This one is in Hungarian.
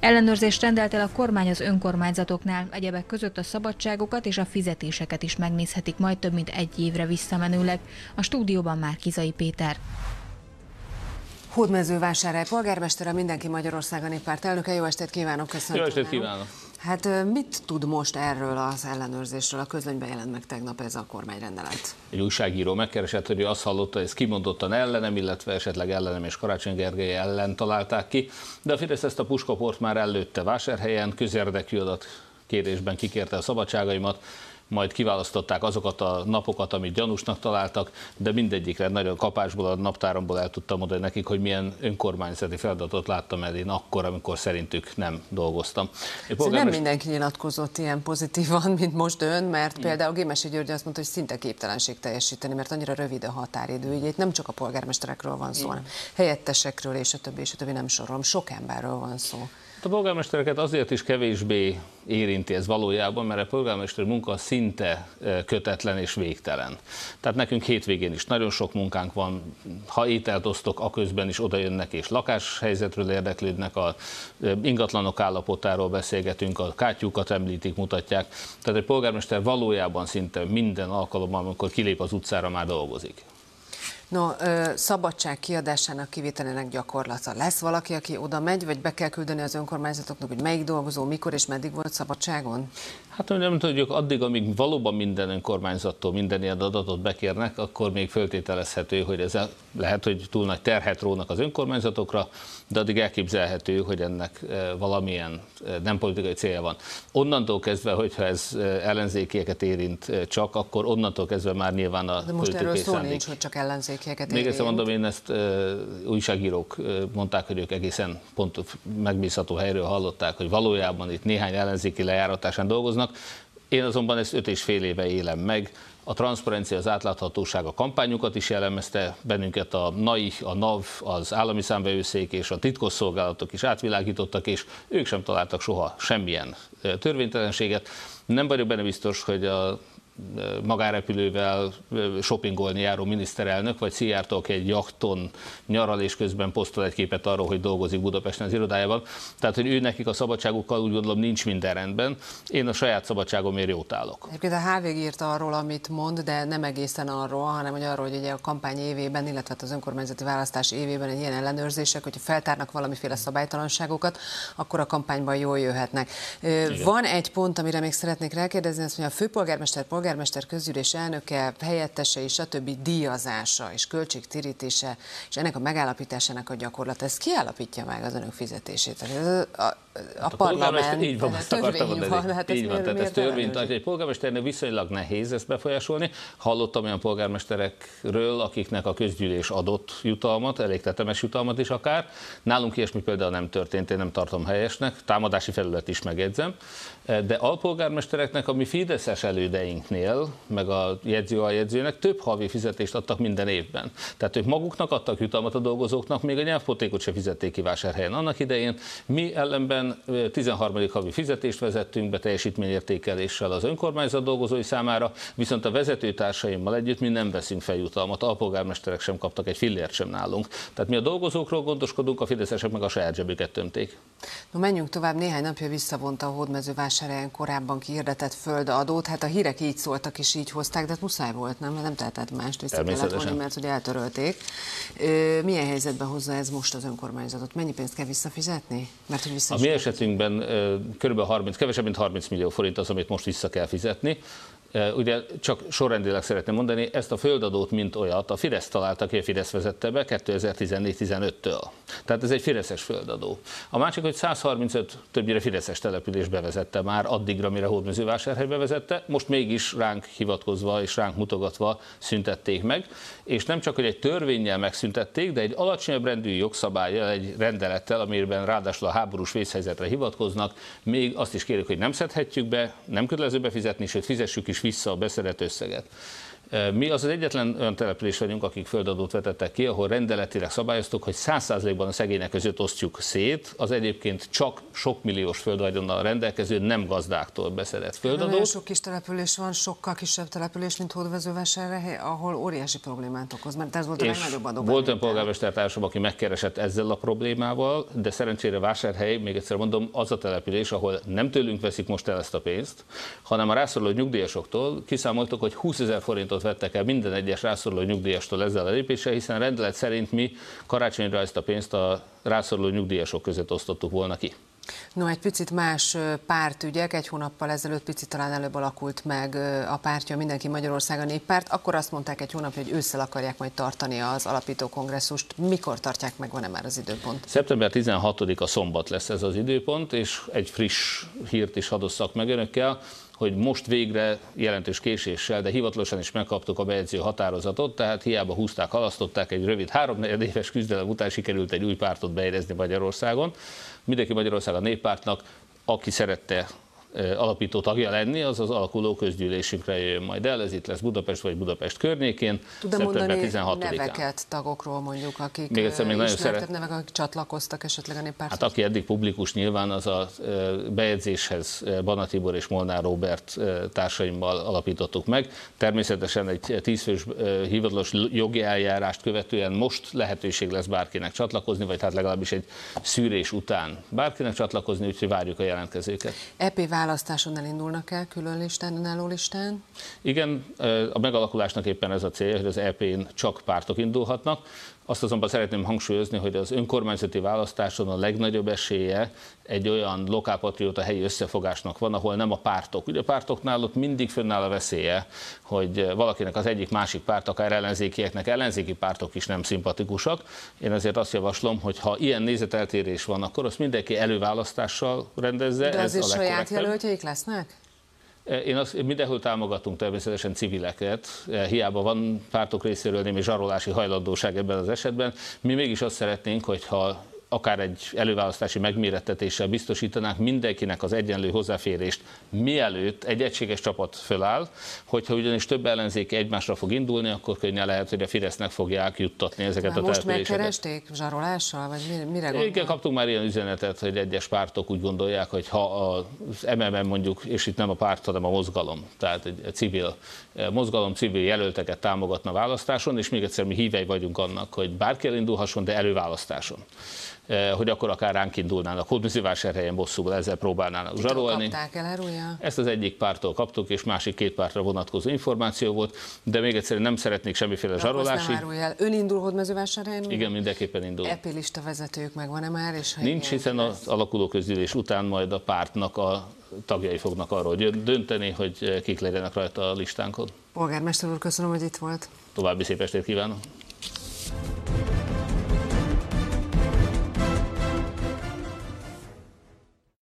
Ellenőrzést rendelt el a kormány az önkormányzatoknál, egyebek között a szabadságokat és a fizetéseket is megnézhetik majd több mint egy évre visszamenőleg. A stúdióban már Kizai Péter. Hódmezővásárhely polgármester, a Mindenki Magyarországa néppárt elnöke. Jó estét kívánok, köszönöm. Jó estét kívánok. Hát mit tud most erről az ellenőrzésről? A közlönyben jelent meg tegnap ez a kormányrendelet. Egy újságíró megkeresett, hogy ő azt hallotta, hogy ez kimondottan ellenem, illetve esetleg ellenem és Karácsony Gergely ellen találták ki, de a Fidesz ezt a puskaport már előtte vásárhelyen, közérdekű adat kérésben kikérte a szabadságaimat, majd kiválasztották azokat a napokat, amit gyanúsnak találtak, de mindegyikre nagyon kapásból, a naptáromból el tudtam mondani nekik, hogy milyen önkormányzati feladatot láttam el én akkor, amikor szerintük nem dolgoztam. Polgármester... Nem mindenki nyilatkozott ilyen pozitívan, mint most ön, mert például Gémesi György azt mondta, hogy szinte képtelenség teljesíteni, mert annyira rövid a határidő. Így nem csak a polgármesterekről van szó, hanem helyettesekről és a többi, és a többi nem sorolom. Sok emberről van szó. A polgármestereket azért is kevésbé érinti ez valójában, mert a polgármester munka szinte kötetlen és végtelen. Tehát nekünk hétvégén is nagyon sok munkánk van, ha ételt osztok, aközben is odajönnek és lakáshelyzetről érdeklődnek, a ingatlanok állapotáról beszélgetünk, a kátyúkat említik, mutatják. Tehát egy polgármester valójában szinte minden alkalommal, amikor kilép az utcára, már dolgozik. No, szabadság kiadásának kivételének gyakorlata. Lesz valaki, aki oda megy, vagy be kell küldeni az önkormányzatoknak, hogy melyik dolgozó, mikor és meddig volt szabadságon? Hát nem tudjuk, addig, amíg valóban minden önkormányzattól minden ilyen adatot bekérnek, akkor még föltételezhető, hogy ez lehet, hogy túl nagy terhet rónak az önkormányzatokra, de addig elképzelhető, hogy ennek valamilyen nem politikai célja van. Onnantól kezdve, hogyha ez ellenzékieket érint csak, akkor onnantól kezdve már nyilván a De most erről szó nincs, hogy csak ellenzék ellenzékieket Még egyszer mondom, én ezt uh, újságírók mondták, hogy ők egészen pont megbízható helyről hallották, hogy valójában itt néhány ellenzéki lejáratásán dolgoznak. Én azonban ezt öt és fél éve élem meg, a transzparencia, az átláthatóság a kampányukat is jellemezte, bennünket a NAI, a NAV, az állami számvevőszék és a titkosszolgálatok is átvilágítottak, és ők sem találtak soha semmilyen törvénytelenséget. Nem vagyok benne biztos, hogy a magárepülővel shoppingolni járó miniszterelnök, vagy Szijjártók egy jachton nyaral és közben posztol egy képet arról, hogy dolgozik Budapesten az irodájában. Tehát, hogy ő nekik a szabadságukkal úgy gondolom nincs minden rendben. Én a saját szabadságomért jót állok. Egyébként a HVG írta arról, amit mond, de nem egészen arról, hanem hogy arról, hogy ugye a kampány évében, illetve hát az önkormányzati választás évében egy ilyen ellenőrzések, hogyha feltárnak valamiféle szabálytalanságokat, akkor a kampányban jól jöhetnek. Igen. Van egy pont, amire még szeretnék rákérdezni, azt mondja, a főpolgármester, polgár polgármester közgyűlés elnöke, helyettese és a többi díjazása és költségtérítése, és ennek a megállapításának a gyakorlat, ez kiállapítja meg az önök fizetését? Ez a, a, a hát parlament, így van, ezt akartam mondani. Hát így van, tehát ez törvény, egy polgármesternek viszonylag nehéz ezt befolyásolni. Hallottam olyan polgármesterekről, akiknek a közgyűlés adott jutalmat, elég tetemes jutalmat is akár. Nálunk ilyesmi például nem történt, én nem tartom helyesnek, támadási felület is megjegyzem, de alpolgármestereknek, ami Fideszes elődeinknél, meg a jegyző a jegyzőnek több havi fizetést adtak minden évben. Tehát ők maguknak adtak jutalmat a dolgozóknak, még a nyelvpotékot se fizették ki vásárhelyen annak idején. Mi ellenben 13. havi fizetést vezettünk be teljesítményértékeléssel az önkormányzat dolgozói számára, viszont a vezetőtársaimmal együtt mi nem veszünk fel jutalmat, alpolgármesterek sem kaptak egy fillért sem nálunk. Tehát mi a dolgozókról gondoskodunk, a fideszesek meg a saját zsebüket tömték. No, menjünk tovább. Néhány napja visszavonta a hódmezővásárhelyen korábban kihirdetett földadót. Hát a hírek így szóltak és így hozták, de hát muszáj volt, nem? Nem tehetett mást vissza kellett vonni, mert hogy eltörölték. Milyen helyzetben hozza ez most az önkormányzatot? Mennyi pénzt kell visszafizetni? Mert hogy vissza a mi esetünkben kb. 30, kevesebb mint 30 millió forint az, amit most vissza kell fizetni. Ugye csak sorrendileg szeretném mondani, ezt a földadót, mint olyat, a Fidesz találta ki, a Fidesz vezette be 2014-15-től. Tehát ez egy Fideszes földadó. A másik, hogy 135 többnyire Fideszes település bevezette már addigra, mire Hódmezővásárhely bevezette, most mégis ránk hivatkozva és ránk mutogatva szüntették meg, és nem csak, hogy egy törvényel megszüntették, de egy alacsonyabb rendű jogszabályjal, egy rendelettel, amiben ráadásul a háborús vészhelyzetre hivatkoznak, még azt is kérik, hogy nem szedhetjük be, nem kötelező befizetni, sőt fizessük is vissza a beszedett összeget. Mi az az egyetlen olyan település vagyunk, akik földadót vetettek ki, ahol rendeletileg szabályoztuk, hogy 100%-ban a szegények között osztjuk szét, az egyébként csak sok milliós földvagyonnal rendelkező nem gazdáktól beszedett földadót. Nagyon sok kis település van, sokkal kisebb település, mint Hódvezővásárhely, ahol óriási problémát okoz, mert ez volt a legnagyobb adó. Volt olyan polgármestertársam, aki megkeresett ezzel a problémával, de szerencsére Vásárhely, még egyszer mondom, az a település, ahol nem tőlünk veszik most el ezt a pénzt, hanem a rászoruló nyugdíjasoktól kiszámoltuk, hogy 20 ezer forintot vettek el minden egyes rászoruló nyugdíjastól ezzel a lépéssel, hiszen rendelet szerint mi karácsonyra ezt a pénzt a rászoruló nyugdíjasok között osztottuk volna ki. No, egy picit más pártügyek, egy hónappal ezelőtt picit talán előbb alakult meg a pártja Mindenki Magyarország a néppárt, akkor azt mondták egy hónapja, hogy ősszel akarják majd tartani az alapító kongresszust. Mikor tartják meg, van-e már az időpont? Szeptember 16-a szombat lesz ez az időpont, és egy friss hírt is hadosszak meg önökkel hogy most végre jelentős késéssel, de hivatalosan is megkaptuk a bejegyző határozatot, tehát hiába húzták, halasztották, egy rövid három éves küzdelem után sikerült egy új pártot bejegyezni Magyarországon. Mindenki Magyarország a néppártnak, aki szerette alapító tagja lenni, az az alakuló közgyűlésünkre jön majd el, ez itt lesz Budapest vagy Budapest környékén, Tud szeptember 16 neveket tagokról mondjuk, akik még egyszer, még nagyon szeret... nevek, akik csatlakoztak esetleg a néppárthoz? Hát aki eddig publikus nyilván, az a bejegyzéshez Bana Tibor és Molnár Robert társaimmal alapítottuk meg. Természetesen egy tízfős hivatalos jogi eljárást követően most lehetőség lesz bárkinek csatlakozni, vagy hát legalábbis egy szűrés után bárkinek csatlakozni, úgyhogy várjuk a jelentkezőket. EP választáson elindulnak el külön listán, önálló listán? Igen, a megalakulásnak éppen ez a célja, hogy az EP-n csak pártok indulhatnak. Azt azonban szeretném hangsúlyozni, hogy az önkormányzati választáson a legnagyobb esélye egy olyan lokálpatrióta helyi összefogásnak van, ahol nem a pártok. Ugye a pártoknál ott mindig fönnáll a veszélye, hogy valakinek az egyik másik párt, akár ellenzékieknek ellenzéki pártok is nem szimpatikusak. Én ezért azt javaslom, hogy ha ilyen nézeteltérés van, akkor azt mindenki előválasztással rendezze. De ez a saját jelöltjeik lesznek? Én azt mindenhol támogatunk természetesen civileket, hiába van pártok részéről némi zsarolási hajlandóság ebben az esetben. Mi mégis azt szeretnénk, hogyha akár egy előválasztási megmérettetéssel biztosítanák mindenkinek az egyenlő hozzáférést, mielőtt egy egységes csapat föláll, hogyha ugyanis több ellenzék egymásra fog indulni, akkor könnyen lehet, hogy a Fidesznek fogják juttatni ezeket már a Most megkeresték zsarolással, vagy mire gondolnak? Igen, kaptunk már ilyen üzenetet, hogy egyes pártok úgy gondolják, hogy ha az MMM mondjuk, és itt nem a párt, hanem a mozgalom, tehát egy civil mozgalom, civil jelölteket támogatna választáson, és még egyszer mi hívei vagyunk annak, hogy bárki elindulhasson, de előválasztáson. Eh, hogy akkor akár ránk indulnának. Hódműzővásárhelyen bosszúval ezzel próbálnának Kitől zsarolni. el, Ezt az egyik pártól kaptuk, és másik két pártra vonatkozó információ volt, de még egyszer nem szeretnék semmiféle De zsarolási. el. Ön indul Hódmezővásárhelyen? Igen, mindenképpen indul. EP lista vezetők meg van-e már? És Nincs, hiszen az alakuló közgyűlés után majd a pártnak a tagjai fognak arról dönteni, hogy kik legyenek rajta a listánkon. Polgármester úr, köszönöm, hogy itt volt. További szép estét kívánok!